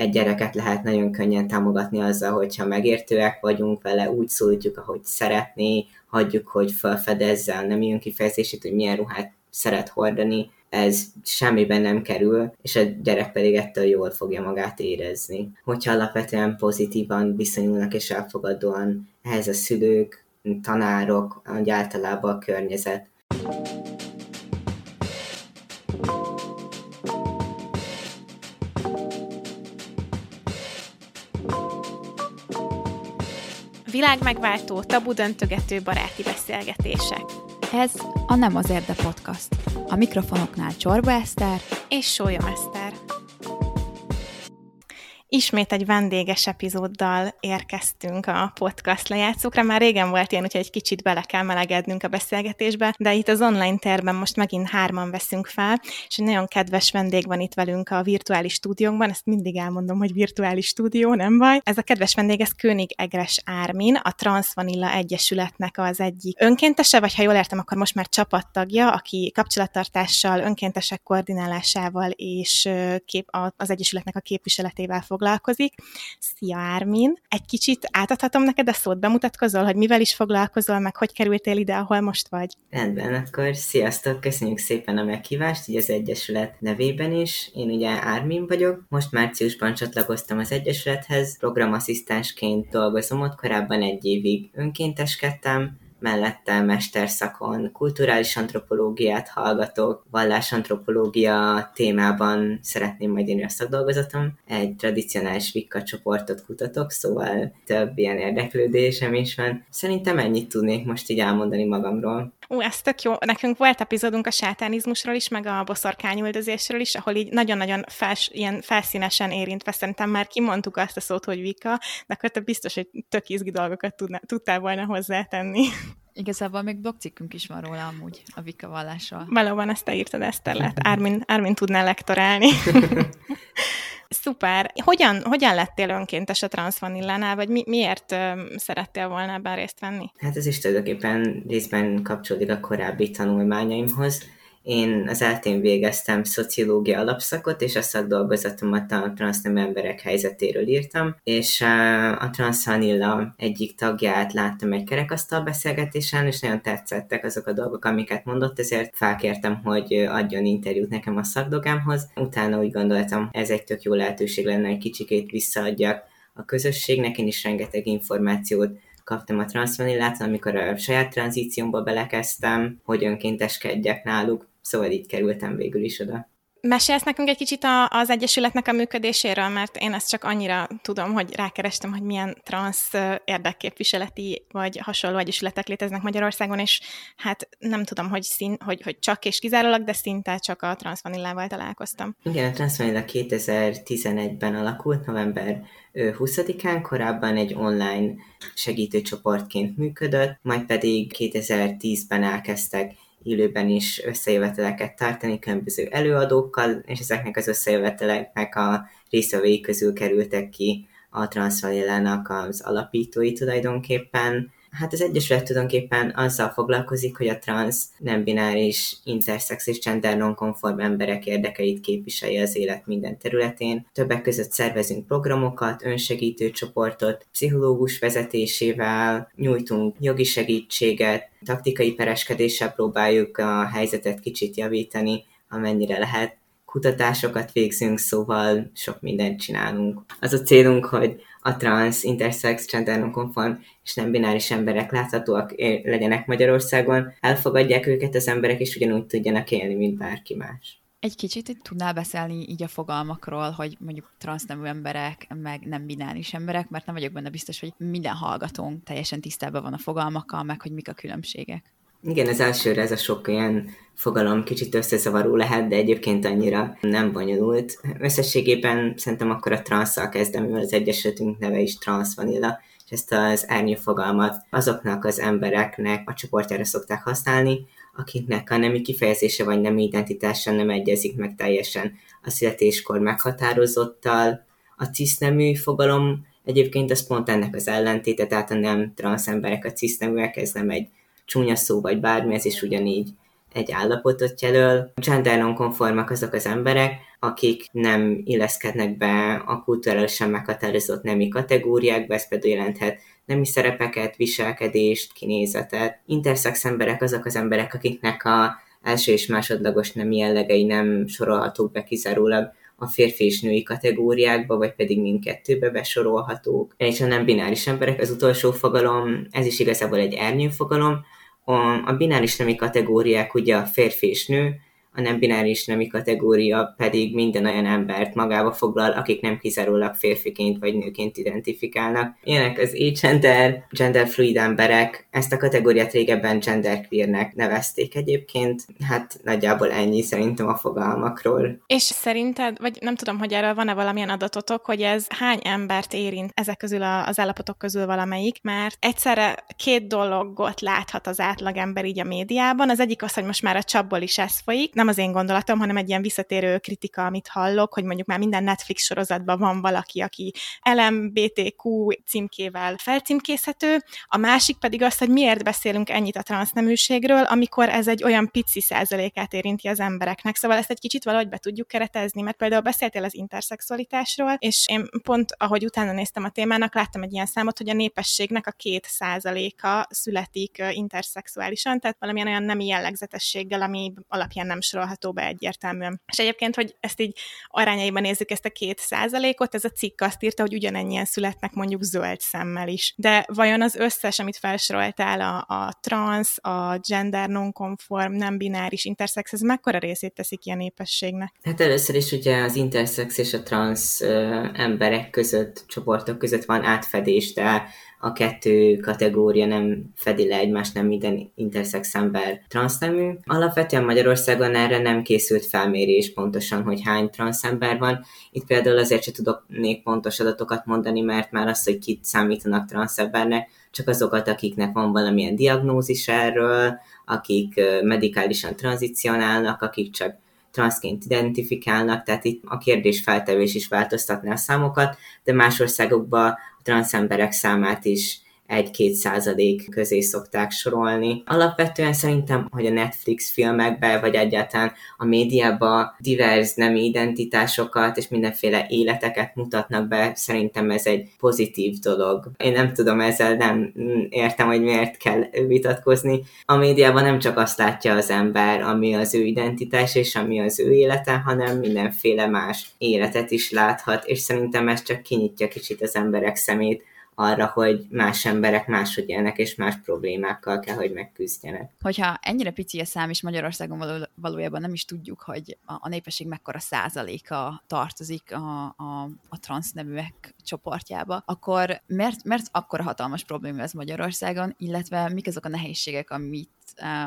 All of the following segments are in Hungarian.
egy gyereket lehet nagyon könnyen támogatni azzal, hogyha megértőek vagyunk vele, úgy szólítjuk, ahogy szeretné, hagyjuk, hogy felfedezze a nem jön kifejezését, hogy milyen ruhát szeret hordani, ez semmiben nem kerül, és a gyerek pedig ettől jól fogja magát érezni. Hogyha alapvetően pozitívan viszonyulnak és elfogadóan ehhez a szülők, tanárok, általában a környezet. Világ megváltó, tabu döntögető baráti beszélgetések. Ez a Nem az Érde Podcast. A mikrofonoknál Csorba Eszter és Sólyom Eszter. Ismét egy vendéges epizóddal érkeztünk a podcast lejátszókra. Már régen volt ilyen, úgyhogy egy kicsit bele kell melegednünk a beszélgetésbe, de itt az online terben most megint hárman veszünk fel, és egy nagyon kedves vendég van itt velünk a virtuális stúdiónkban, ezt mindig elmondom, hogy virtuális stúdió, nem baj. Ez a kedves vendég, ez König Egres Ármin, a Transvanilla Egyesületnek az egyik önkéntese, vagy ha jól értem, akkor most már csapattagja, aki kapcsolattartással, önkéntesek koordinálásával és kép, az Egyesületnek a képviseletével fog foglalkozik. Szia Ármin! Egy kicsit átadhatom neked a szót, bemutatkozol, hogy mivel is foglalkozol, meg hogy kerültél ide, ahol most vagy? Rendben, akkor sziasztok, köszönjük szépen a meghívást, így az Egyesület nevében is. Én ugye Ármin vagyok, most márciusban csatlakoztam az Egyesülethez, programasszisztensként dolgozom ott, korábban egy évig önkénteskedtem, mellette mesterszakon kulturális antropológiát hallgatok, vallásantropológia témában szeretném majd írni a szakdolgozatom. Egy tradicionális vikka csoportot kutatok, szóval több ilyen érdeklődésem is van. Szerintem ennyit tudnék most így elmondani magamról. Ú, ez tök jó. Nekünk volt epizódunk a sátánizmusról is, meg a boszorkányüldözésről is, ahol így nagyon-nagyon fels, ilyen felszínesen érintve szerintem már kimondtuk azt a szót, hogy vika, de akkor te biztos, hogy tök izgi dolgokat tudná, tudtál volna hozzátenni. Igazából még blogcikkünk is van róla amúgy, a Vika vallásról. Valóban ezt te írtad, ezt lehet. Ármin, Ármin tudná lektorálni. Szuper. Hogyan, hogyan lettél önkéntes a Transvanillánál, vagy mi, miért um, szerettél volna ebben részt venni? Hát ez is tulajdonképpen részben kapcsolódik a korábbi tanulmányaimhoz. Én az eltén végeztem szociológia alapszakot, és a szakdolgozatomat a transznemű emberek helyzetéről írtam, és a Transvanilla egyik tagját láttam egy kerekasztal beszélgetésen, és nagyon tetszettek azok a dolgok, amiket mondott, ezért felkértem, hogy adjon interjút nekem a szakdogámhoz. Utána úgy gondoltam, ez egy tök jó lehetőség lenne, hogy kicsikét visszaadjak a közösségnek, én is rengeteg információt kaptam a Transvanillát, amikor a saját tranzíciómba belekezdtem, hogy önkénteskedjek náluk, Szóval így kerültem végül is oda. Mesélsz nekünk egy kicsit a, az Egyesületnek a működéséről, mert én ezt csak annyira tudom, hogy rákerestem, hogy milyen transz érdekképviseleti vagy hasonló egyesületek léteznek Magyarországon, és hát nem tudom, hogy, szín, hogy, hogy csak és kizárólag, de szinte csak a Transvanillával találkoztam. Igen, a Transvanilla 2011-ben alakult, november 20-án, korábban egy online segítőcsoportként működött, majd pedig 2010-ben elkezdtek élőben is összejöveteleket tartani különböző előadókkal, és ezeknek az összejöveteleknek a részvevői közül kerültek ki a Transvalélának az alapítói tulajdonképpen, Hát az Egyesület tulajdonképpen azzal foglalkozik, hogy a trans, nem bináris, intersex és gender nonkonform emberek érdekeit képviselje az élet minden területén. Többek között szervezünk programokat, önsegítő csoportot, pszichológus vezetésével, nyújtunk jogi segítséget, taktikai pereskedéssel próbáljuk a helyzetet kicsit javítani, amennyire lehet kutatásokat végzünk, szóval sok mindent csinálunk. Az a célunk, hogy a trans, intersex, gender nonconform és nem bináris emberek láthatóak legyenek Magyarországon, elfogadják őket az emberek, és ugyanúgy tudjanak élni, mint bárki más. Egy kicsit itt tudnál beszélni így a fogalmakról, hogy mondjuk transznemű emberek, meg nem bináris emberek, mert nem vagyok benne biztos, hogy minden hallgatónk teljesen tisztában van a fogalmakkal, meg hogy mik a különbségek. Igen, az elsőre ez a sok ilyen fogalom kicsit összezavaró lehet, de egyébként annyira nem bonyolult. Összességében szerintem akkor a transzal kezdem, mivel az Egyesületünk neve is Transvanilla, és ezt az árnyú fogalmat azoknak az embereknek a csoportjára szokták használni, akiknek a nemi kifejezése vagy nemi identitása nem egyezik meg teljesen a születéskor meghatározottal. A cisznemű fogalom egyébként az pont ennek az ellentéte, tehát a nem transz emberek a ciszneműek, ez nem egy csúnya szó vagy bármi, ez is ugyanígy egy állapotot jelöl. Gender nonkonformak azok az emberek, akik nem illeszkednek be a kulturálisan meghatározott nemi kategóriákba, ez például jelenthet nemi szerepeket, viselkedést, kinézetet. Intersex emberek azok az emberek, akiknek a első és másodlagos nemi jellegei nem sorolhatók be kizárólag a férfi és női kategóriákba, vagy pedig mindkettőbe besorolhatók. És a nem bináris emberek, az utolsó fogalom, ez is igazából egy ernyőfogalom, a, a bináris nemi kategóriák ugye a férfi és nő, a nem bináris nemi kategória pedig minden olyan embert magába foglal, akik nem kizárólag férfiként vagy nőként identifikálnak. Ilyenek az e-gender, genderfluid emberek, ezt a kategóriát régebben genderqueernek nevezték egyébként, hát nagyjából ennyi szerintem a fogalmakról. És szerinted, vagy nem tudom, hogy erről van-e valamilyen adatotok, hogy ez hány embert érint ezek közül az állapotok közül valamelyik, mert egyszerre két dologot láthat az átlagember így a médiában. Az egyik az, hogy most már a csapból is ez folyik, nem az én gondolatom, hanem egy ilyen visszatérő kritika, amit hallok, hogy mondjuk már minden Netflix sorozatban van valaki, aki LMBTQ címkével felcímkézhető, a másik pedig az, hogy miért beszélünk ennyit a transzneműségről, amikor ez egy olyan pici százalékát érinti az embereknek. Szóval ezt egy kicsit valahogy be tudjuk keretezni, mert például beszéltél az interszexualitásról, és én pont, ahogy utána néztem a témának, láttam egy ilyen számot, hogy a népességnek a két százaléka születik interszexuálisan, tehát valamilyen olyan nemi jellegzetességgel, ami alapján nem sorolható be egyértelműen. És egyébként, hogy ezt így arányaiban nézzük ezt a két százalékot, ez a cikk azt írta, hogy ugyanennyien születnek mondjuk zöld szemmel is. De vajon az összes, amit felsoroltál, a, a trans, a gender nonconform, nem bináris, intersex, ez mekkora részét teszik ilyen népességnek? Hát először is ugye az intersex és a trans ö, emberek között, csoportok között van átfedés, de a kettő kategória nem fedi le egymást, nem minden intersex ember transznemű. Alapvetően Magyarországon erre nem készült felmérés pontosan, hogy hány transzember van. Itt például azért sem tudok még pontos adatokat mondani, mert már az, hogy kit számítanak transzembernek, csak azokat, akiknek van valamilyen diagnózis erről, akik medikálisan tranzicionálnak, akik csak transzként identifikálnak, tehát itt a kérdés feltevés is változtatná a számokat, de más országokban transzemberek számát is 1-2 százalék közé szokták sorolni. Alapvetően szerintem, hogy a Netflix filmekben, vagy egyáltalán a médiában divers nemi identitásokat és mindenféle életeket mutatnak be, szerintem ez egy pozitív dolog. Én nem tudom, ezzel nem értem, hogy miért kell vitatkozni. A médiában nem csak azt látja az ember, ami az ő identitás és ami az ő élete, hanem mindenféle más életet is láthat, és szerintem ez csak kinyitja kicsit az emberek szemét arra, hogy más emberek máshogy élnek, és más problémákkal kell, hogy megküzdjenek. Hogyha ennyire pici a szám, és Magyarországon való, valójában nem is tudjuk, hogy a, a népesség mekkora százaléka tartozik a, a, a transzneműek csoportjába, akkor miért, miért akkora hatalmas probléma ez Magyarországon, illetve mik azok a nehézségek, amit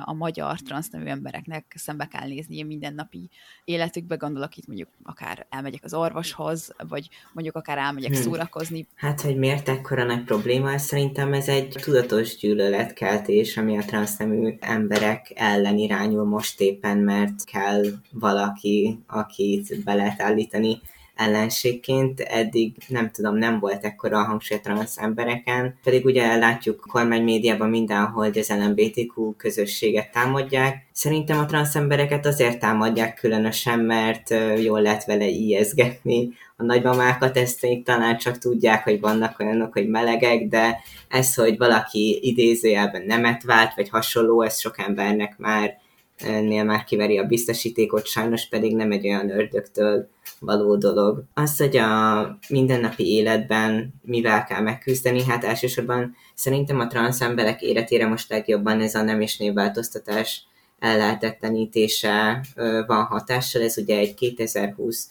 a magyar transznemű embereknek szembe kell nézni a mindennapi életükbe, gondolok itt mondjuk akár elmegyek az orvoshoz, vagy mondjuk akár elmegyek hmm. szórakozni. Hát, hogy miért ekkora nagy probléma, szerintem ez egy tudatos gyűlöletkeltés, ami a transznemű emberek ellen irányul most éppen, mert kell valaki, akit be lehet állítani ellenségként, eddig nem tudom, nem volt ekkora a hangsúly transz embereken, pedig ugye látjuk kormány médiában mindenhol, hogy az LMBTQ közösséget támadják. Szerintem a transz embereket azért támadják különösen, mert jól lehet vele ijeszgetni. A nagymamákat ezt még talán csak tudják, hogy vannak olyanok, hogy melegek, de ez, hogy valaki idézőjelben nemet vált, vagy hasonló, ez sok embernek már ennél már kiveri a biztosítékot, sajnos pedig nem egy olyan ördögtől való dolog. Az, hogy a mindennapi életben mivel kell megküzdeni, hát elsősorban szerintem a transz emberek életére most legjobban ez a nem és névváltoztatás ellehetetlenítése van hatással. Ez ugye egy 2020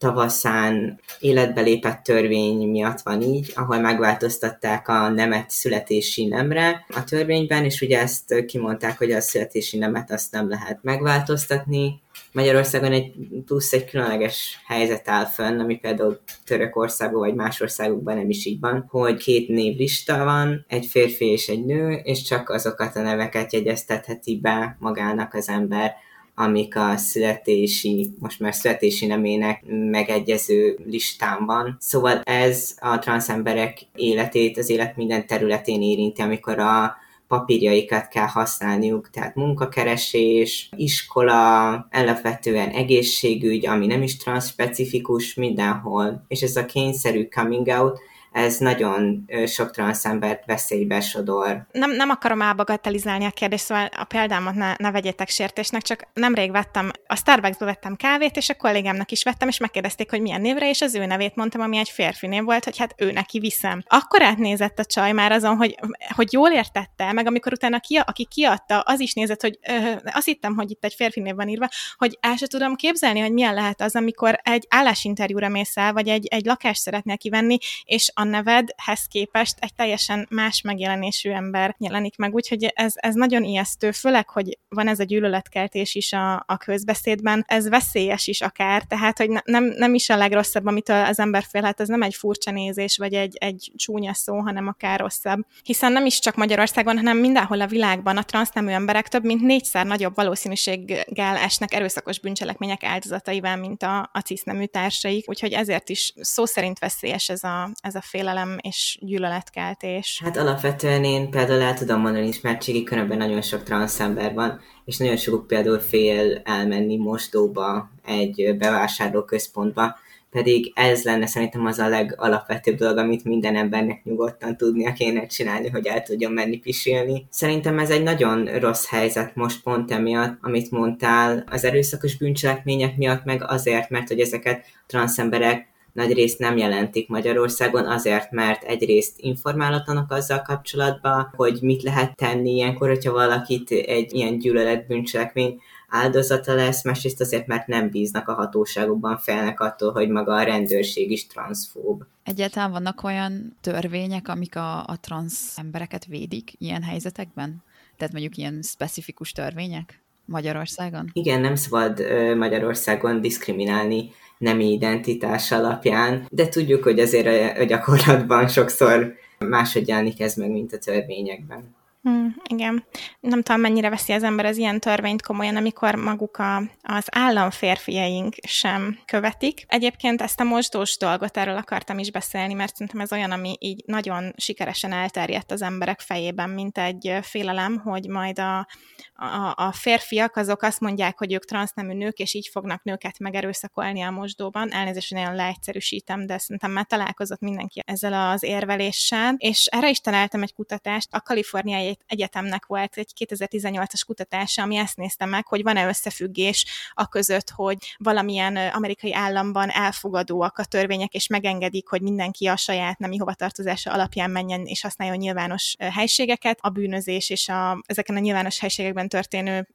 tavaszán életbe lépett törvény miatt van így, ahol megváltoztatták a nemet születési nemre a törvényben, és ugye ezt kimondták, hogy a születési nemet azt nem lehet megváltoztatni. Magyarországon egy plusz egy különleges helyzet áll fönn, ami például Törökországban vagy más országokban nem is így van, hogy két névlista van, egy férfi és egy nő, és csak azokat a neveket jegyeztetheti be magának az ember, amik a születési, most már születési nemének megegyező listán van. Szóval ez a transz emberek életét az élet minden területén érinti, amikor a papírjaikat kell használniuk, tehát munkakeresés, iskola, alapvetően egészségügy, ami nem is transzspecifikus mindenhol, és ez a kényszerű coming out, ez nagyon sok transzembert veszélybe sodor. Nem, nem akarom elbagatelizálni a kérdést, szóval a példámat ne, ne vegyétek sértésnek, csak nemrég vettem, a Starbucksba vettem kávét, és a kollégámnak is vettem, és megkérdezték, hogy milyen névre, és az ő nevét mondtam, ami egy férfi név volt, hogy hát ő neki viszem. Akkor átnézett a csaj már azon, hogy, hogy jól értette, meg amikor utána ki, aki kiadta, az is nézett, hogy ö, azt hittem, hogy itt egy férfi név van írva, hogy el se tudom képzelni, hogy milyen lehet az, amikor egy állásinterjúra mész el, vagy egy, egy lakást szeretnél kivenni, és a nevedhez képest egy teljesen más megjelenésű ember jelenik meg, úgyhogy ez, ez nagyon ijesztő, főleg, hogy van ez a gyűlöletkeltés is a, a közbeszédben, ez veszélyes is akár, tehát, hogy ne, nem, nem is a legrosszabb, amitől az ember félhet, ez nem egy furcsa nézés, vagy egy, egy csúnya szó, hanem akár rosszabb. Hiszen nem is csak Magyarországon, hanem mindenhol a világban a transznemű emberek több mint négyszer nagyobb valószínűséggel esnek erőszakos bűncselekmények áldozataival, mint a, a cisznemű társaik, úgyhogy ezért is szó szerint veszélyes ez a, ez a félelem és gyűlöletkeltés. Hát alapvetően én például el tudom mondani, ismertségi körömben nagyon sok transzember van, és nagyon sokuk például fél elmenni mosdóba, egy bevásárlóközpontba, pedig ez lenne szerintem az a legalapvetőbb dolog, amit minden embernek nyugodtan tudnia kéne csinálni, hogy el tudjon menni pisilni. Szerintem ez egy nagyon rossz helyzet most pont emiatt, amit mondtál, az erőszakos bűncselekmények miatt, meg azért, mert hogy ezeket transzemberek nagy részt nem jelentik Magyarországon, azért, mert egyrészt informálatlanak azzal kapcsolatban, hogy mit lehet tenni ilyenkor, hogyha valakit egy ilyen gyűlöletbűncselekmény áldozata lesz, másrészt azért, mert nem bíznak a hatóságokban, felnek attól, hogy maga a rendőrség is transzfób. Egyáltalán vannak olyan törvények, amik a, a transz embereket védik ilyen helyzetekben? Tehát mondjuk ilyen specifikus törvények Magyarországon? Igen, nem szabad Magyarországon diszkriminálni nemi identitás alapján, de tudjuk, hogy azért a gyakorlatban sokszor máshogy jelenik ez meg, mint a törvényekben. Hmm, igen. Nem tudom, mennyire veszi az ember az ilyen törvényt komolyan, amikor maguk a, az államférfiaink sem követik. Egyébként ezt a mosdós dolgot erről akartam is beszélni, mert szerintem ez olyan, ami így nagyon sikeresen elterjedt az emberek fejében, mint egy félelem, hogy majd a, a, a férfiak azok azt mondják, hogy ők transznemű nők, és így fognak nőket megerőszakolni a mosdóban. Elnézést, nagyon leegyszerűsítem, de szerintem már találkozott mindenki ezzel az érveléssel. És erre is találtam egy kutatást, a kaliforniai Egyetemnek volt egy 2018-as kutatása, ami ezt nézte meg, hogy van-e összefüggés a között, hogy valamilyen amerikai államban elfogadóak a törvények, és megengedik, hogy mindenki a saját nemi hovatartozása alapján menjen és használjon nyilvános helységeket. A bűnözés és a, ezeken a nyilvános helységekben történő,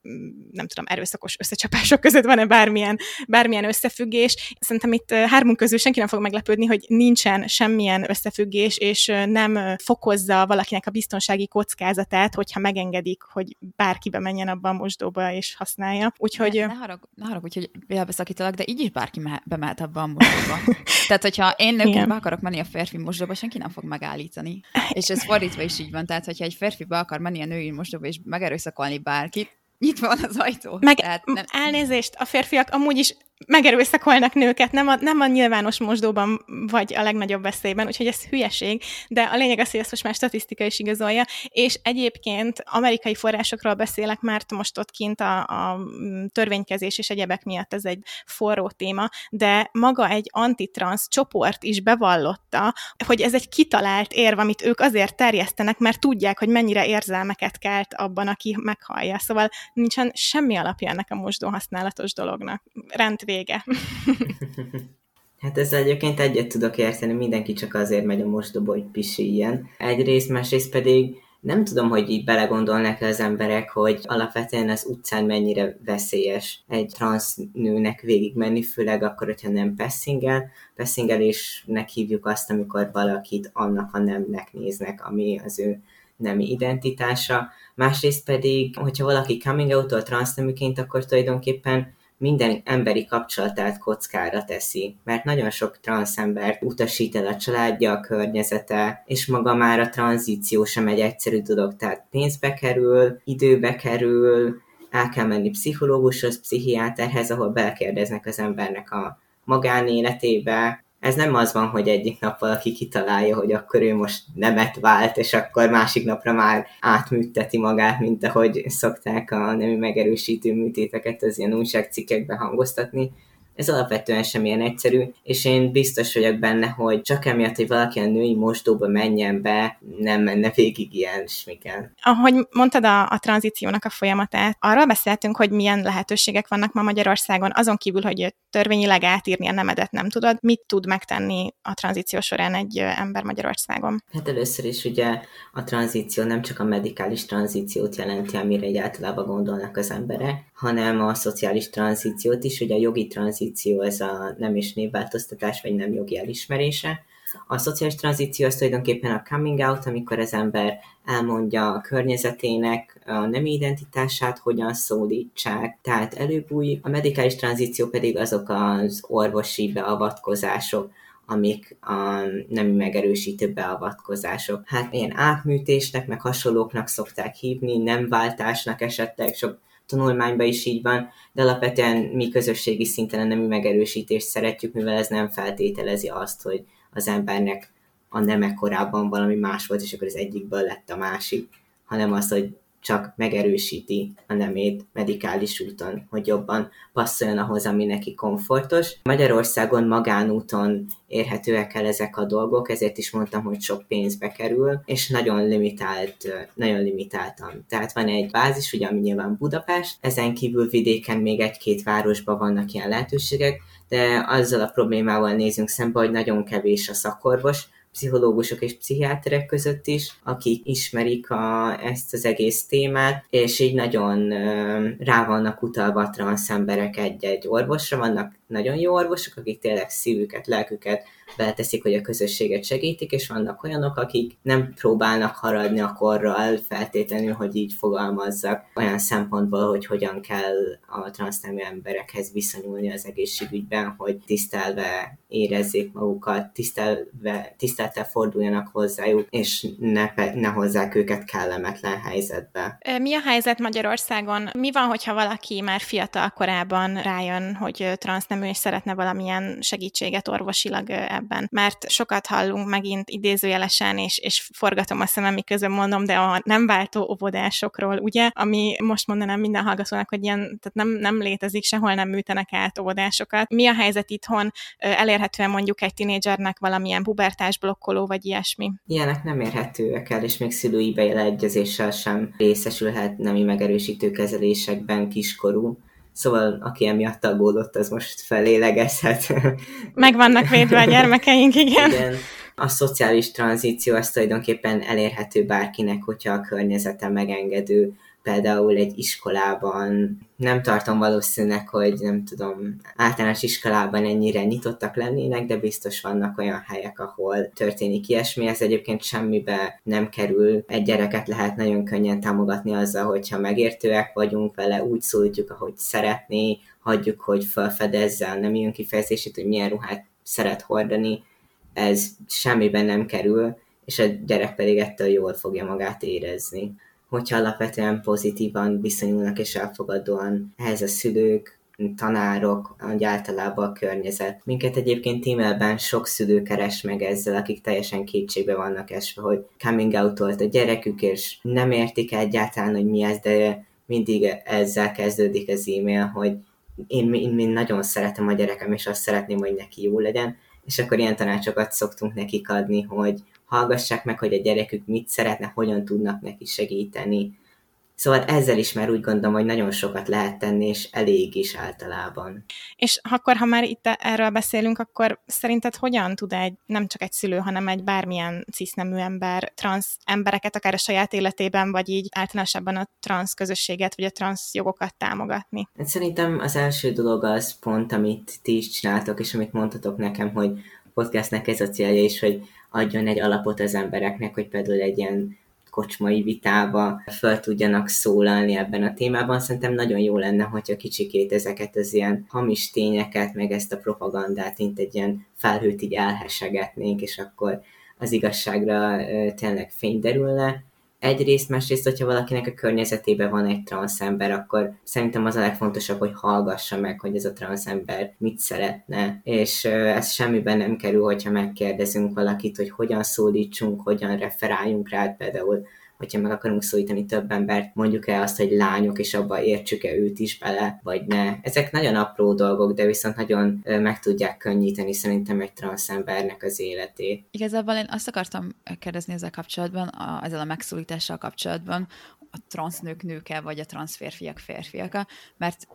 nem tudom, erőszakos összecsapások között van-e bármilyen, bármilyen összefüggés. Szerintem itt hármunk közül senki nem fog meglepődni, hogy nincsen semmilyen összefüggés, és nem fokozza valakinek a biztonsági kockázat ötletet, hogyha megengedik, hogy bárki bemenjen abba a mosdóba és használja. Úgyhogy... Ne, ne, harag, ne harag, úgyhogy elbeszakítalak, de így is bárki bemehet abba a mosdóba. tehát, hogyha én nőként be akarok menni a férfi mosdóba, senki nem fog megállítani. És ez fordítva is így van, tehát, hogyha egy férfi be akar menni a női mosdóba és megerőszakolni bárkit, nyitva van az ajtó. Meg tehát nem... elnézést, a férfiak amúgy is megerőszakolnak nőket, nem a, nem a nyilvános mosdóban vagy a legnagyobb veszélyben, úgyhogy ez hülyeség, de a lényeg az, hogy ezt most már statisztika is igazolja, és egyébként amerikai forrásokról beszélek, mert most ott kint a, a törvénykezés és egyebek miatt ez egy forró téma, de maga egy antitrans csoport is bevallotta, hogy ez egy kitalált érv, amit ők azért terjesztenek, mert tudják, hogy mennyire érzelmeket kelt abban, aki meghallja. Szóval nincsen semmi alapja ennek a mosdó használatos dolognak. Rend vége. Hát ezzel egyébként egyet tudok érteni, mindenki csak azért megy a mosdóba, hogy pisiljen. Egyrészt, másrészt pedig nem tudom, hogy így belegondolnak az emberek, hogy alapvetően az utcán mennyire veszélyes egy transz nőnek végigmenni, főleg akkor, hogyha nem passingel. Passingelésnek hívjuk azt, amikor valakit annak a nemnek néznek, ami az ő nemi identitása. Másrészt pedig, hogyha valaki coming out-tól transzneműként, akkor tulajdonképpen minden emberi kapcsolatát kockára teszi, mert nagyon sok transzembert utasít el a családja, a környezete, és maga már a tranzíció sem egy egyszerű dolog, tehát pénzbe kerül, időbe kerül, el kell menni pszichológushoz, pszichiáterhez, ahol belkérdeznek az embernek a magánéletébe, ez nem az van, hogy egyik nap valaki kitalálja, hogy akkor ő most nemet vált, és akkor másik napra már átműteti magát, mint ahogy szokták a nemi megerősítő műtéteket az ilyen újságcikkekbe hangoztatni, ez alapvetően sem ilyen egyszerű, és én biztos vagyok benne, hogy csak emiatt, hogy valaki a női mosdóba menjen be, nem menne végig ilyen smiken. Ahogy mondtad a, a tranzíciónak a folyamatát, arról beszéltünk, hogy milyen lehetőségek vannak ma Magyarországon, azon kívül, hogy törvényileg átírni a nemedet nem tudod, mit tud megtenni a tranzíció során egy ember Magyarországon? Hát először is ugye a tranzíció nem csak a medikális tranzíciót jelenti, amire egy általában gondolnak az emberek, hanem a szociális tranzíciót is, ugye a jogi tranzíció ez a nem és névváltoztatás, vagy nem jogi elismerése. A szociális tranzíció az tulajdonképpen a coming out, amikor az ember elmondja a környezetének a nemi identitását, hogyan szólítsák, tehát előbújik. A medikális tranzíció pedig azok az orvosi beavatkozások, amik a nemi megerősítő beavatkozások. Hát ilyen átműtésnek, meg hasonlóknak szokták hívni, nem váltásnak esetleg, sok tanulmányban is így van, de alapvetően mi közösségi szinten a nemi megerősítést szeretjük, mivel ez nem feltételezi azt, hogy az embernek a neme korábban valami más volt, és akkor az egyikből lett a másik, hanem az, hogy csak megerősíti a nemét medikális úton, hogy jobban passzoljon ahhoz, ami neki komfortos. Magyarországon magánúton érhetőek el ezek a dolgok, ezért is mondtam, hogy sok pénzbe kerül, és nagyon limitált, nagyon limitáltan. Tehát van egy bázis, ugye, ami nyilván Budapest, ezen kívül vidéken még egy-két városban vannak ilyen lehetőségek, de azzal a problémával nézünk szembe, hogy nagyon kevés a szakorvos, pszichológusok és pszichiáterek között is, akik ismerik a, ezt az egész témát, és így nagyon rá vannak utalva a transz emberek egy-egy orvosra, vannak nagyon jó orvosok, akik tényleg szívüket, lelküket beleteszik, hogy a közösséget segítik, és vannak olyanok, akik nem próbálnak haradni a korral feltétlenül, hogy így fogalmazzak, olyan szempontból, hogy hogyan kell a transznemű emberekhez viszonyulni az egészségügyben, hogy tisztelve érezzék magukat, tisztelve, tisztelettel forduljanak hozzájuk, és ne, ne hozzák őket kellemetlen helyzetbe. Mi a helyzet Magyarországon? Mi van, hogyha valaki már fiatal korában rájön, hogy transznemű, és szeretne valamilyen segítséget orvosilag ebben? Mert sokat hallunk megint idézőjelesen, és, és forgatom a szemem, miközben mondom, de a nem váltó óvodásokról, ugye? Ami most mondanám minden hallgatónak, hogy ilyen, tehát nem, nem létezik, sehol nem műtenek át óvodásokat. Mi a helyzet itthon? Elérhető elérhetően mondjuk egy tinédzsernek valamilyen pubertás blokkoló, vagy ilyesmi? Ilyenek nem érhetőek el, és még szülői beleegyezéssel sem részesülhet nemi megerősítő kezelésekben kiskorú. Szóval aki emiatt aggódott, az most felélegezhet. Meg vannak védve a gyermekeink, igen. igen. A szociális tranzíció az tulajdonképpen elérhető bárkinek, hogyha a környezete megengedő, például egy iskolában nem tartom valószínűleg, hogy nem tudom, általános iskolában ennyire nyitottak lennének, de biztos vannak olyan helyek, ahol történik ilyesmi. Ez egyébként semmibe nem kerül. Egy gyereket lehet nagyon könnyen támogatni azzal, hogyha megértőek vagyunk vele, úgy szólítjuk, ahogy szeretné, hagyjuk, hogy felfedezze nem jön kifejezését, hogy milyen ruhát szeret hordani. Ez semmiben nem kerül, és a gyerek pedig ettől jól fogja magát érezni hogyha alapvetően pozitívan viszonyulnak és elfogadóan ehhez a szülők, tanárok, hogy általában a környezet. Minket egyébként e-mailben sok szülő keres meg ezzel, akik teljesen kétségbe vannak esve, hogy coming out a gyerekük, és nem értik egyáltalán, hogy mi ez, de mindig ezzel kezdődik az e-mail, hogy én, én, én nagyon szeretem a gyerekem, és azt szeretném, hogy neki jó legyen, és akkor ilyen tanácsokat szoktunk nekik adni, hogy hallgassák meg, hogy a gyerekük mit szeretne, hogyan tudnak neki segíteni. Szóval ezzel is már úgy gondolom, hogy nagyon sokat lehet tenni, és elég is általában. És akkor, ha már itt erről beszélünk, akkor szerinted hogyan tud egy, nem csak egy szülő, hanem egy bármilyen cisznemű ember, transz embereket, akár a saját életében, vagy így általánosabban a transz közösséget, vagy a transz jogokat támogatni? Hát szerintem az első dolog az pont, amit ti is csináltok, és amit mondhatok nekem, hogy podcastnek ez a célja is, hogy adjon egy alapot az embereknek, hogy például egy ilyen kocsmai vitába fel tudjanak szólalni ebben a témában. Szerintem nagyon jó lenne, hogyha kicsikét ezeket az ilyen hamis tényeket, meg ezt a propagandát, mint egy ilyen felhőt így elhesegetnénk, és akkor az igazságra tényleg fény derülne. Egyrészt, másrészt, hogyha valakinek a környezetében van egy transzember, akkor szerintem az a legfontosabb, hogy hallgassa meg, hogy ez a transzember mit szeretne, és ez semmiben nem kerül, hogyha megkérdezünk valakit, hogy hogyan szólítsunk, hogyan referáljunk rá, például hogyha meg akarunk szólítani több embert, mondjuk el azt, hogy lányok, és abba értsük-e őt is bele, vagy ne. Ezek nagyon apró dolgok, de viszont nagyon meg tudják könnyíteni szerintem egy transzembernek az életét. Igazából én azt akartam kérdezni ezzel kapcsolatban, a, ezzel a megszólítással kapcsolatban, a transznők nőke, vagy a transzférfiak férfiaka, mert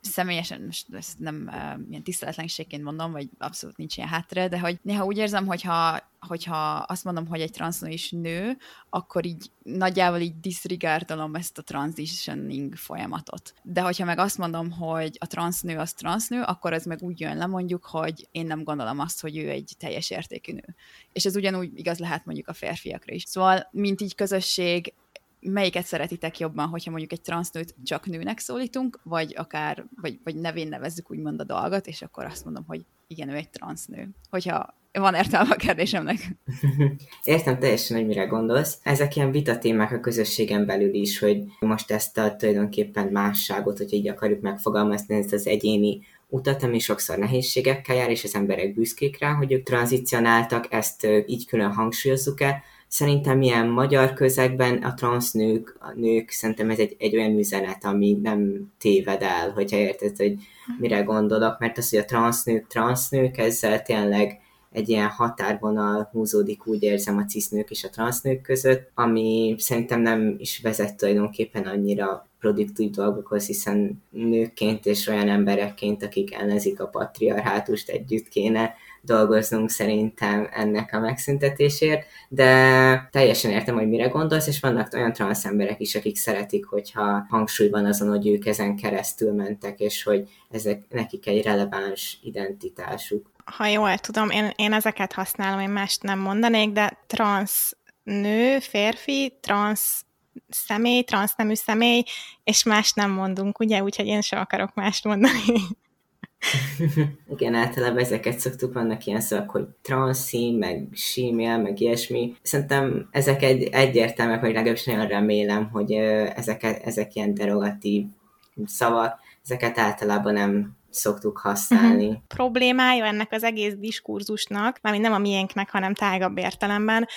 személyesen most ezt nem uh, ilyen tiszteletlenségként mondom, vagy abszolút nincs ilyen háttere, de hogy néha úgy érzem, hogyha, hogyha azt mondom, hogy egy transznő is nő, akkor így nagyjából így disregardolom ezt a transitioning folyamatot. De hogyha meg azt mondom, hogy a transznő az transznő, akkor ez meg úgy jön le mondjuk, hogy én nem gondolom azt, hogy ő egy teljes értékű nő. És ez ugyanúgy igaz lehet mondjuk a férfiakra is. Szóval, mint így közösség, melyiket szeretitek jobban, hogyha mondjuk egy transznőt csak nőnek szólítunk, vagy akár, vagy, vagy nevén nevezzük úgymond a dolgot, és akkor azt mondom, hogy igen, ő egy transznő. Hogyha van értelme a kérdésemnek. Értem teljesen, hogy mire gondolsz. Ezek ilyen vitatémák a közösségen belül is, hogy most ezt a tulajdonképpen másságot, hogy így akarjuk megfogalmazni, ezt az egyéni utat, ami sokszor nehézségekkel jár, és az emberek büszkék rá, hogy ők tranzicionáltak, ezt így külön hangsúlyozzuk-e, Szerintem ilyen magyar közegben a transznők, a nők, szerintem ez egy, egy olyan üzenet, ami nem téved el, hogyha érted, hogy mire gondolok, mert az, hogy a transznők, transznők, ezzel tényleg egy ilyen határvonal húzódik, úgy érzem a cisznők és a transznők között, ami szerintem nem is vezet tulajdonképpen annyira produktív dolgokhoz, hiszen nőkként és olyan emberekként, akik ellenzik a patriarhátust együtt kéne dolgoznunk szerintem ennek a megszüntetésért, de teljesen értem, hogy mire gondolsz, és vannak olyan transz emberek is, akik szeretik, hogyha hangsúly van azon, hogy ők ezen keresztül mentek, és hogy ezek nekik egy releváns identitásuk. Ha jól tudom, én, én ezeket használom, én mást nem mondanék, de trans nő, férfi, trans személy, transznemű személy, és más nem mondunk, ugye? Úgyhogy én sem akarok mást mondani. Igen, általában ezeket szoktuk, vannak ilyen szavak, hogy transzi, meg símél, meg ilyesmi. Szerintem ezek egy, egyértelműek, vagy legalábbis nagyon remélem, hogy ezek, ezek ilyen derogatív szavak, ezeket általában nem szoktuk használni. Uh-huh. Problémája ennek az egész diskurzusnak, mármint nem a miénknek, hanem tágabb értelemben,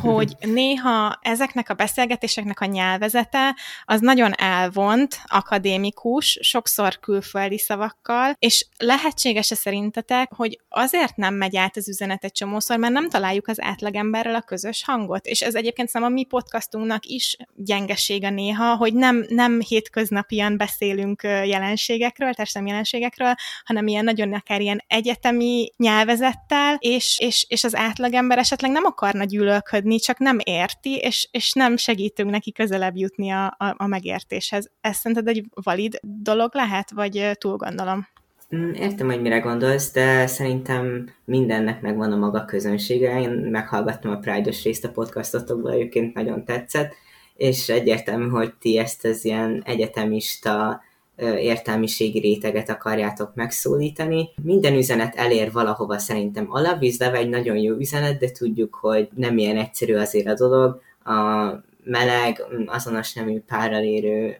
hogy néha ezeknek a beszélgetéseknek a nyelvezete az nagyon elvont, akadémikus, sokszor külföldi szavakkal, és lehetséges-e szerintetek, hogy azért nem megy át az üzenet egy csomószor, mert nem találjuk az átlagemberrel a közös hangot, és ez egyébként szerintem a mi podcastunknak is gyengesége néha, hogy nem, nem hétköznapian beszélünk jelenségekről, társadalmi jelenségekről, nyelvekről, hanem ilyen nagyon akár ilyen egyetemi nyelvezettel, és, és, és az átlagember esetleg nem akarna gyűlölködni, csak nem érti, és, és nem segítünk neki közelebb jutni a, a, a megértéshez. Ez szerinted egy valid dolog lehet, vagy túl gondolom? Mm, értem, hogy mire gondolsz, de szerintem mindennek megvan a maga közönsége. Én meghallgattam a Pride-os részt a podcastotokból, egyébként nagyon tetszett, és egyértelmű, hogy ti ezt az ilyen egyetemista értelmiségi réteget akarjátok megszólítani. Minden üzenet elér valahova szerintem. A Love egy nagyon jó üzenet, de tudjuk, hogy nem ilyen egyszerű azért a dolog. A meleg, azonos nemű párral érő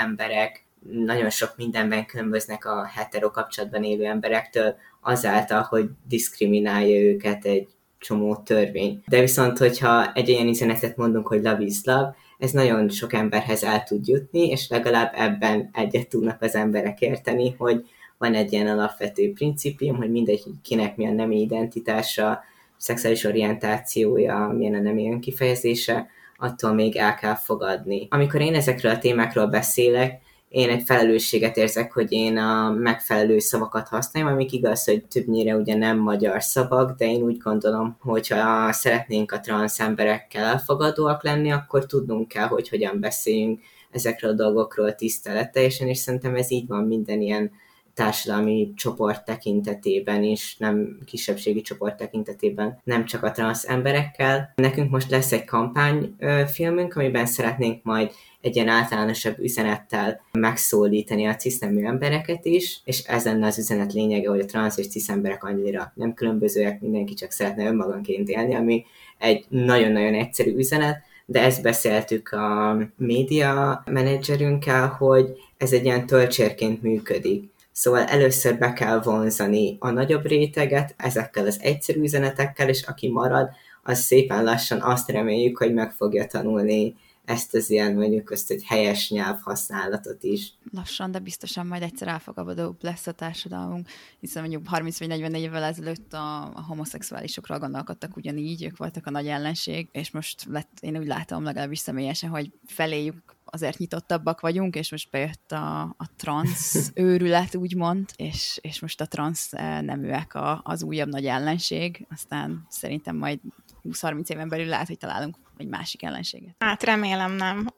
emberek nagyon sok mindenben különböznek a hetero kapcsolatban élő emberektől, azáltal, hogy diszkriminálja őket egy csomó törvény. De viszont, hogyha egy olyan üzenetet mondunk, hogy love is love, ez nagyon sok emberhez el tud jutni, és legalább ebben egyet tudnak az emberek érteni, hogy van egy ilyen alapvető principium, hogy mindegy, kinek milyen nemi identitása, szexuális orientációja, milyen a nemi önkifejezése, attól még el kell fogadni. Amikor én ezekről a témákról beszélek, én egy felelősséget érzek, hogy én a megfelelő szavakat használjam, amik igaz, hogy többnyire ugye nem magyar szavak, de én úgy gondolom, hogy ha szeretnénk a transz emberekkel elfogadóak lenni, akkor tudnunk kell, hogy hogyan beszéljünk ezekről a dolgokról tiszteleteljesen, és szerintem ez így van minden ilyen társadalmi csoport tekintetében is, nem kisebbségi csoport tekintetében, nem csak a transz emberekkel. Nekünk most lesz egy kampányfilmünk, amiben szeretnénk majd egy ilyen általánosabb üzenettel megszólítani a cisznemű embereket is, és ez lenne az üzenet lényege, hogy a transz és cisz emberek annyira nem különbözőek, mindenki csak szeretne önmaganként élni, ami egy nagyon-nagyon egyszerű üzenet, de ezt beszéltük a média menedzserünkkel, hogy ez egy ilyen töltsérként működik. Szóval először be kell vonzani a nagyobb réteget ezekkel az egyszerű üzenetekkel, és aki marad, az szépen lassan azt reméljük, hogy meg fogja tanulni ezt az ilyen mondjuk azt egy helyes nyelvhasználatot is. Lassan, de biztosan majd egyszer elfogadóbb lesz a társadalmunk, hiszen mondjuk 30 vagy 44 évvel ezelőtt a, a homoszexuálisokról gondolkodtak ugyanígy, ők voltak a nagy ellenség, és most lett, én úgy látom legalábbis személyesen, hogy feléjük azért nyitottabbak vagyunk, és most bejött a, a trans őrület, úgymond, és, és most a trans eh, neműek a, az újabb nagy ellenség, aztán szerintem majd 20-30 éven belül lehet, hogy találunk egy másik ellenséget. Hát remélem nem.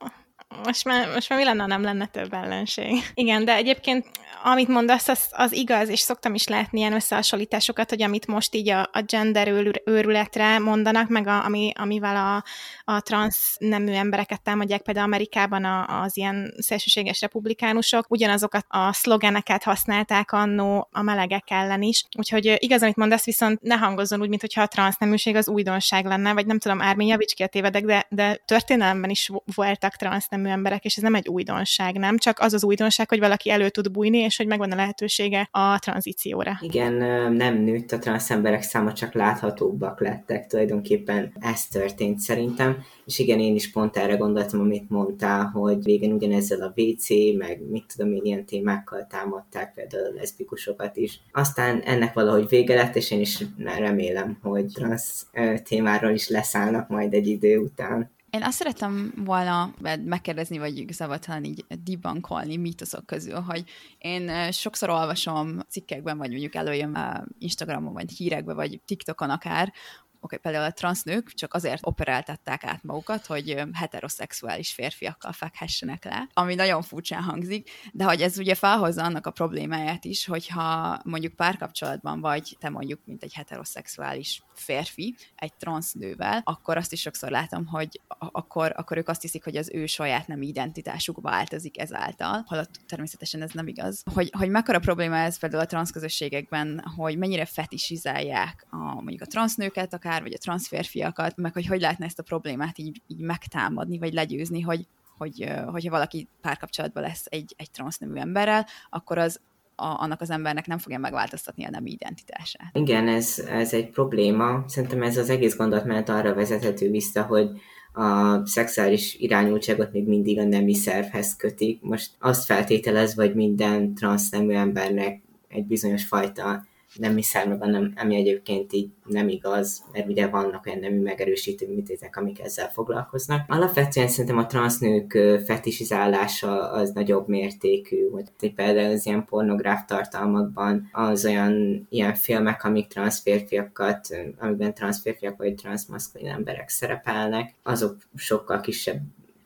Most már, most már mi lenne, nem lenne több ellenség. Igen, de egyébként amit mondasz, az, az igaz, és szoktam is látni ilyen összehasonlításokat, hogy amit most így a, a gender őrületre mondanak, meg a, ami, amivel a, a trans nemű embereket támadják, például Amerikában a, az ilyen szélsőséges republikánusok, ugyanazokat a szlogeneket használták annó a melegek ellen is. Úgyhogy igaz, amit mondasz, viszont ne hangozzon úgy, mintha a trans neműség az újdonság lenne, vagy nem tudom, Ármin javíts ki tévedek, de, de történelemben is voltak trans nemű emberek, és ez nem egy újdonság, nem? Csak az az újdonság, hogy valaki elő tud bújni, és hogy megvan a lehetősége a tranzícióra. Igen, nem nőtt a transz emberek száma, csak láthatóbbak lettek. Tulajdonképpen ez történt szerintem. És igen, én is pont erre gondoltam, amit mondtál, hogy régen ugyanezzel a WC, meg mit tudom én, ilyen témákkal támadták például a leszbikusokat is. Aztán ennek valahogy vége lett, és én is remélem, hogy transz témáról is leszállnak majd egy idő után. Én azt szerettem volna megkérdezni, vagy igazából talán így debunkolni mítoszok közül, hogy én sokszor olvasom cikkekben, vagy mondjuk előjön Instagramon, vagy hírekben, vagy TikTokon akár, okay, például a transznők csak azért operáltatták át magukat, hogy heteroszexuális férfiakkal fekhessenek le, ami nagyon furcsán hangzik, de hogy ez ugye felhozza annak a problémáját is, hogyha mondjuk párkapcsolatban vagy, te mondjuk, mint egy heteroszexuális férfi, egy transznővel, akkor azt is sokszor látom, hogy akkor, akkor ők azt hiszik, hogy az ő saját nem identitásuk változik ezáltal, holott természetesen ez nem igaz. Hogy, hogy mekkora probléma ez például a transzközösségekben, hogy mennyire fetisizálják a, mondjuk a transznőket, akár akár, vagy a transférfiakat, meg hogy hogy lehetne ezt a problémát így, így megtámadni, vagy legyőzni, hogy, hogy, hogyha valaki párkapcsolatban lesz egy, egy transznemű emberrel, akkor az a, annak az embernek nem fogja megváltoztatni a nem identitását. Igen, ez, ez egy probléma. Szerintem ez az egész gondolatmenet arra vezethető vissza, hogy a szexuális irányultságot még mindig a nemi szervhez kötik. Most azt feltételez, hogy minden transznemű embernek egy bizonyos fajta nem hiszem meg, nem, ami egyébként így nem igaz, mert ugye vannak olyan nemű megerősítő műtétek, amik ezzel foglalkoznak. Alapvetően szerintem a transznők fetisizálása az nagyobb mértékű, hogy például az ilyen pornográf tartalmakban az olyan ilyen filmek, amik transzférfiakat, amiben transzférfiak vagy transzmaszkulin emberek szerepelnek, azok sokkal kisebb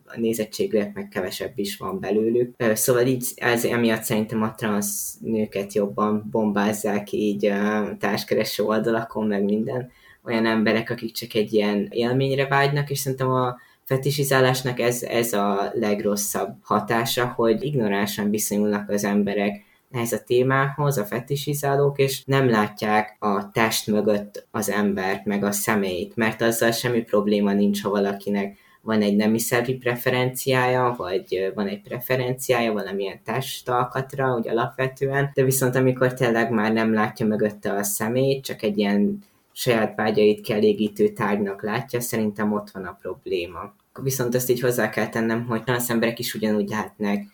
a nézettségűek, meg kevesebb is van belőlük. Szóval így ez emiatt szerintem a transz nőket jobban bombázzák így társkereső oldalakon, meg minden olyan emberek, akik csak egy ilyen élményre vágynak, és szerintem a fetisizálásnak ez, ez a legrosszabb hatása, hogy ignoránsan viszonyulnak az emberek ehhez a témához, a fetisizálók, és nem látják a test mögött az embert, meg a személyt, mert azzal semmi probléma nincs, ha valakinek van egy nemi szervi preferenciája, vagy van egy preferenciája valamilyen testalkatra, úgy alapvetően, de viszont amikor tényleg már nem látja mögötte a szemét, csak egy ilyen saját vágyait kielégítő tárgynak látja, szerintem ott van a probléma. Viszont azt így hozzá kell tennem, hogy az emberek is ugyanúgy lehetnek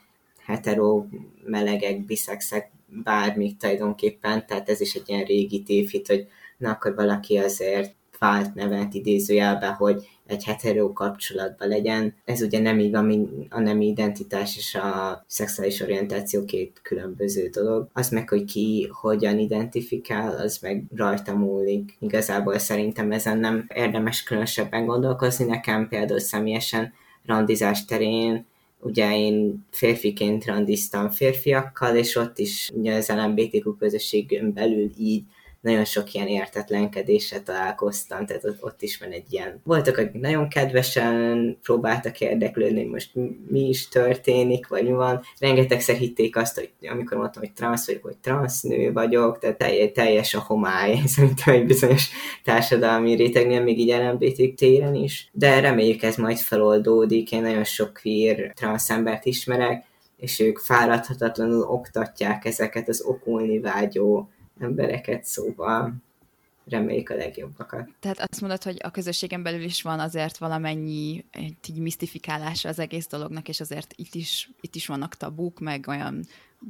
hetero, melegek, biszexek, bármit tulajdonképpen, tehát ez is egy ilyen régi tévhit, hogy na akkor valaki azért vált nevet idézőjelbe, hogy egy hetero kapcsolatban legyen. Ez ugye nem így van, a nemi identitás és a szexuális orientáció két különböző dolog. Az meg, hogy ki hogyan identifikál, az meg rajta múlik. Igazából szerintem ezen nem érdemes különösebben gondolkozni. Nekem például személyesen randizás terén ugye én férfiként randiztam férfiakkal, és ott is ugye az LMBTQ közösségön belül így nagyon sok ilyen értetlenkedéssel találkoztam, tehát ott, ott is van egy ilyen. Voltak, akik nagyon kedvesen próbáltak érdeklődni, hogy most mi is történik, vagy mi van. Rengetegszer hitték azt, hogy amikor mondtam, hogy transz vagyok, hogy transznő vagyok, tehát teljes, teljes a homály, szerintem egy bizonyos társadalmi rétegnél, még így LMBT téren is. De reméljük ez majd feloldódik, én nagyon sok queer transz embert ismerek, és ők fáradhatatlanul oktatják ezeket az okulni vágyó embereket, szóval reméljük a legjobbakat. Tehát azt mondod, hogy a közösségen belül is van azért valamennyi így misztifikálása az egész dolognak, és azért itt is, itt is vannak tabuk, meg olyan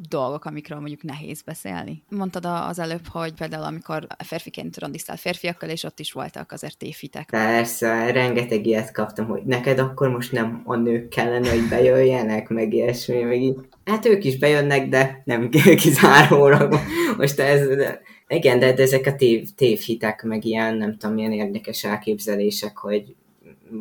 dolgok, amikről mondjuk nehéz beszélni. Mondtad az előbb, hogy például amikor férfiként randiztál férfiakkal, és ott is voltak azért tévhitek. Persze, rengeteg ilyet kaptam, hogy neked akkor most nem a nők kellene, hogy bejöjjenek, meg ilyesmi, meg így. Hát ők is bejönnek, de nem kizárólag. Most ez, igen, de, de ezek a tév, tévhitek, meg ilyen, nem tudom, milyen érdekes elképzelések, hogy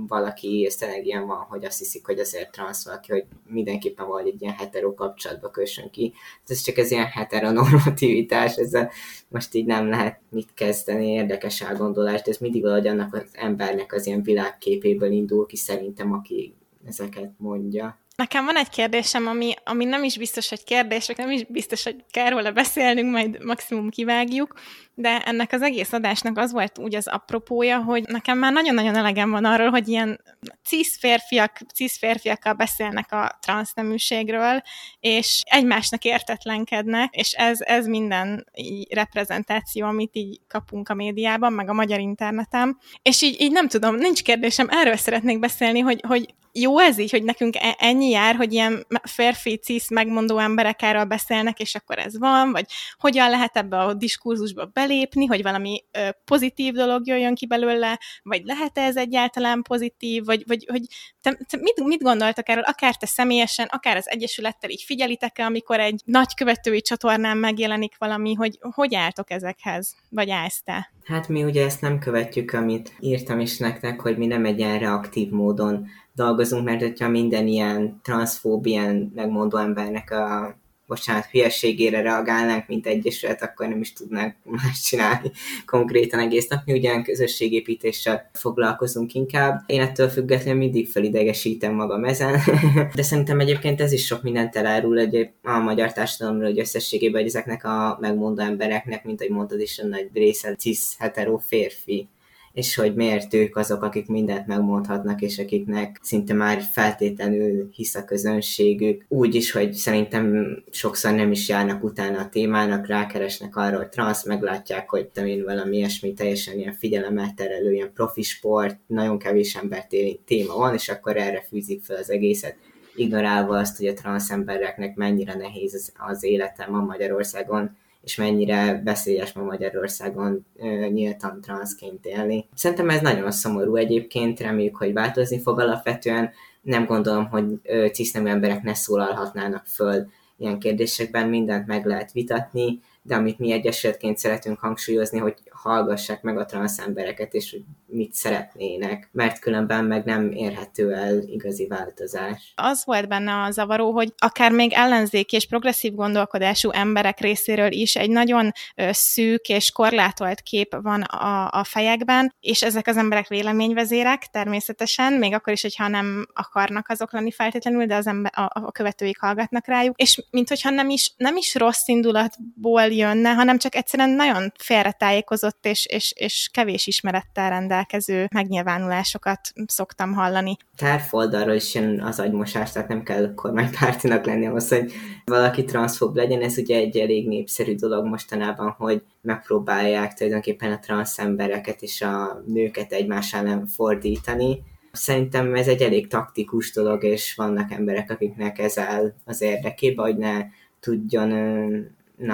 valaki, ez tényleg ilyen van, hogy azt hiszik, hogy azért transz valaki, hogy mindenképpen van egy ilyen hetero kapcsolatba kössön ki. Ez csak ez ilyen heteronormativitás, ezzel most így nem lehet mit kezdeni, érdekes elgondolás, de ez mindig valahogy annak az embernek az ilyen világképéből indul ki szerintem, aki ezeket mondja. Nekem van egy kérdésem, ami, ami nem is biztos, hogy kérdés, nem is biztos, hogy kell róla beszélnünk, majd maximum kivágjuk, de ennek az egész adásnak az volt úgy az apropója, hogy nekem már nagyon-nagyon elegem van arról, hogy ilyen cis férfiak, cis férfiakkal beszélnek a transzneműségről, és egymásnak értetlenkednek, és ez, ez minden reprezentáció, amit így kapunk a médiában, meg a magyar interneten. És így, így nem tudom, nincs kérdésem, erről szeretnék beszélni, hogy, hogy jó ez így, hogy nekünk e- ennyi jár, hogy ilyen férfi, cis megmondó emberek erről beszélnek, és akkor ez van, vagy hogyan lehet ebbe a diskurzusba belépni, hogy valami ö, pozitív dolog jöjjön ki belőle, vagy lehet-e ez egyáltalán pozitív, vagy, vagy hogy te, te mit, mit gondoltak erről, akár te személyesen, akár az Egyesülettel így figyelitek-e, amikor egy nagy követői csatornán megjelenik valami, hogy hogy álltok ezekhez, vagy állsz te? Hát mi ugye ezt nem követjük, amit írtam is nektek, hogy mi nem egy ilyen reaktív módon dolgozunk, mert hogyha minden ilyen transzfób, ilyen megmondó embernek a bocsánat, hülyeségére reagálnánk, mint egyesület, akkor nem is tudnánk más csinálni konkrétan egész nap. Mi ugyan közösségépítéssel foglalkozunk inkább. Én ettől függetlenül mindig felidegesítem magam ezen, de szerintem egyébként ez is sok mindent elárul egy a magyar társadalomról, hogy összességében, hogy ezeknek a megmondó embereknek, mint ahogy mondtad is, a nagy része cis hetero férfi és hogy miért ők azok, akik mindent megmondhatnak, és akiknek szinte már feltétlenül hisz a közönségük. Úgy is, hogy szerintem sokszor nem is járnak utána a témának, rákeresnek arra, hogy transz, meglátják, hogy te én valami ilyesmi teljesen ilyen figyelemmel terelő, ilyen profi sport, nagyon kevés ember téma van, és akkor erre fűzik fel az egészet ignorálva azt, hogy a transz embereknek mennyire nehéz az, az életem a Magyarországon, és mennyire veszélyes ma Magyarországon nyíltan transzként élni. Szerintem ez nagyon szomorú egyébként, reméljük, hogy változni fog alapvetően. Nem gondolom, hogy cisznemű emberek ne szólalhatnának föl ilyen kérdésekben, mindent meg lehet vitatni, de amit mi egyesületként szeretünk hangsúlyozni, hogy hallgassák meg a transz embereket, és hogy mit szeretnének, mert különben meg nem érhető el igazi változás. Az volt benne a zavaró, hogy akár még ellenzéki és progresszív gondolkodású emberek részéről is egy nagyon szűk és korlátolt kép van a, a fejekben, és ezek az emberek véleményvezérek természetesen, még akkor is, hogyha nem akarnak azok lenni feltétlenül, de az ember, a, a követőik hallgatnak rájuk, és mint hogyha nem is, nem is rossz indulatból jönne, hanem csak egyszerűen nagyon félretájékozott és, és, és kevés ismerettel rendelkező megnyilvánulásokat szoktam hallani. Tárfoldalról is jön az agymosás, tehát nem kell kormánypártinak lenni ahhoz, hogy valaki transzfób legyen. Ez ugye egy elég népszerű dolog mostanában, hogy megpróbálják tulajdonképpen a transz embereket és a nőket egymás ellen fordítani. Szerintem ez egy elég taktikus dolog, és vannak emberek, akiknek ez áll az érdekébe, hogy ne tudjon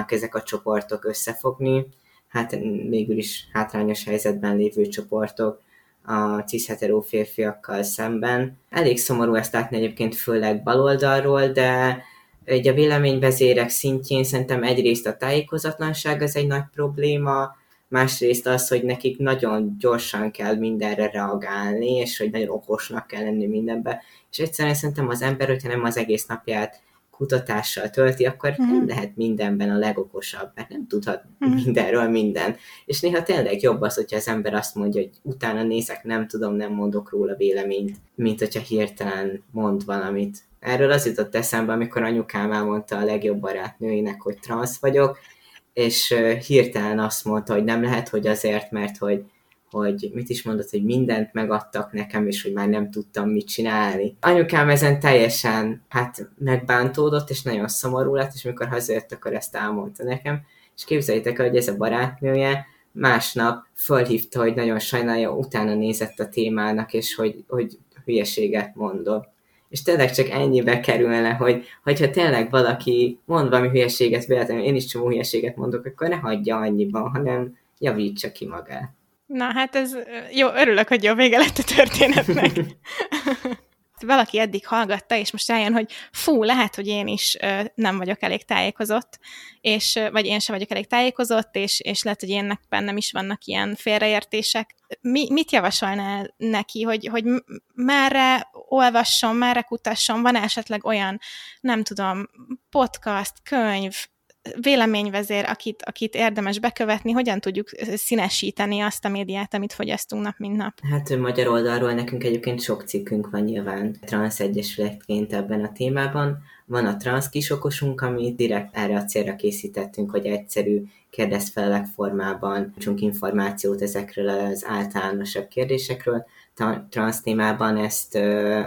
ezek a csoportok összefogni. Hát végül is hátrányos helyzetben lévő csoportok a cis-hetero férfiakkal szemben. Elég szomorú ezt látni egyébként főleg baloldalról, de egy a véleményvezérek szintjén szerintem egyrészt a tájékozatlanság az egy nagy probléma, másrészt az, hogy nekik nagyon gyorsan kell mindenre reagálni, és hogy nagyon okosnak kell lenni mindenbe, és egyszerűen szerintem az ember, hogyha nem az egész napját kutatással tölti, akkor mm. nem lehet mindenben a legokosabb, mert nem tudhat mm. mindenről minden. És néha tényleg jobb az, hogyha az ember azt mondja, hogy utána nézek, nem tudom, nem mondok róla véleményt, mint hogyha hirtelen mond valamit. Erről az jutott eszembe, amikor anyukám elmondta a legjobb barátnőinek, hogy transz vagyok, és hirtelen azt mondta, hogy nem lehet, hogy azért, mert hogy hogy mit is mondott, hogy mindent megadtak nekem, és hogy már nem tudtam mit csinálni. Anyukám ezen teljesen hát megbántódott, és nagyon szomorú lett, és mikor hazajött, akkor ezt elmondta nekem. És képzeljétek el, hogy ez a barátnője másnap fölhívta, hogy nagyon sajnálja, utána nézett a témának, és hogy, hogy hülyeséget mondott. És tényleg csak ennyibe kerülne, hogy hogyha tényleg valaki mond valami hülyeséget, véletlenül én is csomó hülyeséget mondok, akkor ne hagyja annyiban, hanem javítsa ki magát. Na hát ez jó, örülök, hogy jó vége lett a történetnek. Valaki eddig hallgatta, és most rájön, hogy fú, lehet, hogy én is ö, nem vagyok elég tájékozott, és, vagy én sem vagyok elég tájékozott, és, és lehet, hogy énnek bennem is vannak ilyen félreértések. Mi, mit javasolnál neki, hogy, hogy merre olvasson, merre kutasson, van esetleg olyan, nem tudom, podcast, könyv, véleményvezér, akit, akit érdemes bekövetni, hogyan tudjuk színesíteni azt a médiát, amit fogyasztunk nap, mint nap? Hát magyar oldalról nekünk egyébként sok cikkünk van nyilván Transz Egyesületként ebben a témában. Van a Transz kisokosunk, amit direkt erre a célra készítettünk, hogy egyszerű kérdezfelelek formában csunk információt ezekről az általánosabb kérdésekről. Transz témában ezt,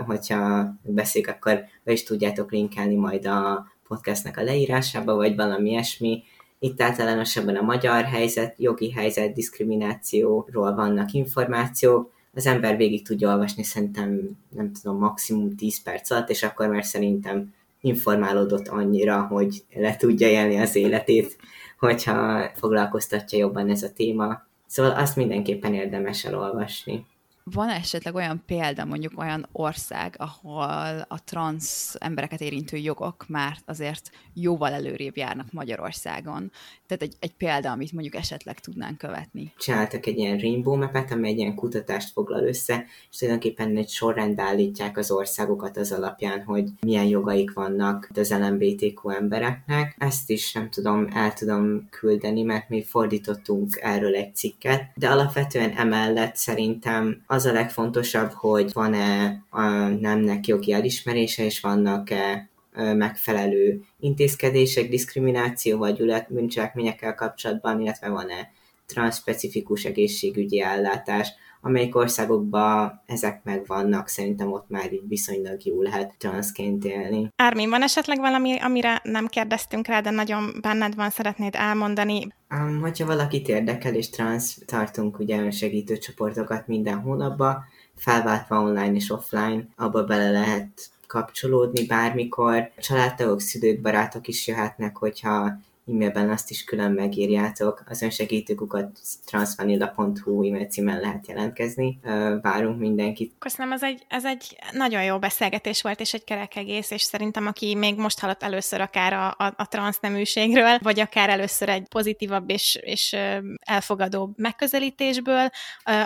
hogyha beszéljük, akkor be is tudjátok linkelni majd a podcastnek a leírásába, vagy valami ilyesmi. Itt általánosabban a magyar helyzet, jogi helyzet, diszkriminációról vannak információk, az ember végig tudja olvasni szerintem, nem tudom, maximum 10 perc alatt, és akkor már szerintem informálódott annyira, hogy le tudja élni az életét, hogyha foglalkoztatja jobban ez a téma. Szóval azt mindenképpen érdemes elolvasni van esetleg olyan példa, mondjuk olyan ország, ahol a transz embereket érintő jogok már azért jóval előrébb járnak Magyarországon? Tehát egy, egy példa, amit mondjuk esetleg tudnánk követni. Csináltak egy ilyen rainbow mapet, amely egy ilyen kutatást foglal össze, és tulajdonképpen egy sorrend állítják az országokat az alapján, hogy milyen jogaik vannak az LMBTQ embereknek. Ezt is nem tudom, el tudom küldeni, mert mi fordítottunk erről egy cikket, de alapvetően emellett szerintem az a legfontosabb, hogy van-e a nemnek jogi elismerése, és vannak-e megfelelő intézkedések, diszkrimináció vagy bűncselekményekkel kapcsolatban, illetve van-e transzspecifikus egészségügyi ellátás, amelyik országokban ezek megvannak, szerintem ott már így viszonylag jó lehet transzként élni. Ármin, van esetleg valami, amire nem kérdeztünk rá, de nagyon benned van, szeretnéd elmondani? Um, hogyha valakit érdekel, és transz, tartunk ugye önsegítő csoportokat minden hónapban, felváltva online és offline, abba bele lehet kapcsolódni bármikor. Családtagok, szülők, barátok is jöhetnek, hogyha e-mailben azt is külön megírjátok. Az önsegítőkukat transvanilla.hu e-mail címen lehet jelentkezni. Várunk mindenkit. Köszönöm, ez egy, ez egy nagyon jó beszélgetés volt, és egy kerek egész, és szerintem aki még most hallott először akár a, a, a transzneműségről, vagy akár először egy pozitívabb és, és elfogadóbb megközelítésből,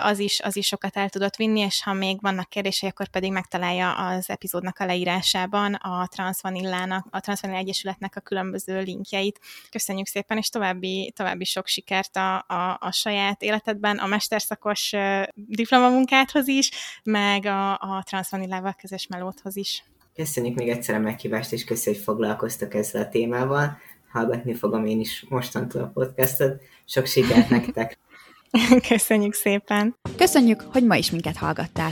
az is, az is sokat el tudott vinni, és ha még vannak kérdései, akkor pedig megtalálja az epizódnak a leírásában a Transvanillának, a Transvanilla Egyesületnek a különböző linkjeit. Köszönjük szépen, és további, további sok sikert a, a, a saját életedben, a mesterszakos diplomamunkádhoz is, meg a, a Transvanillával közös melódhoz is. Köszönjük még egyszer a meghívást, és köszönjük, hogy foglalkoztak ezzel a témával. Hallgatni fogom én is mostantól a podcastot. Sok sikert nektek! Köszönjük szépen! Köszönjük, hogy ma is minket hallgattál!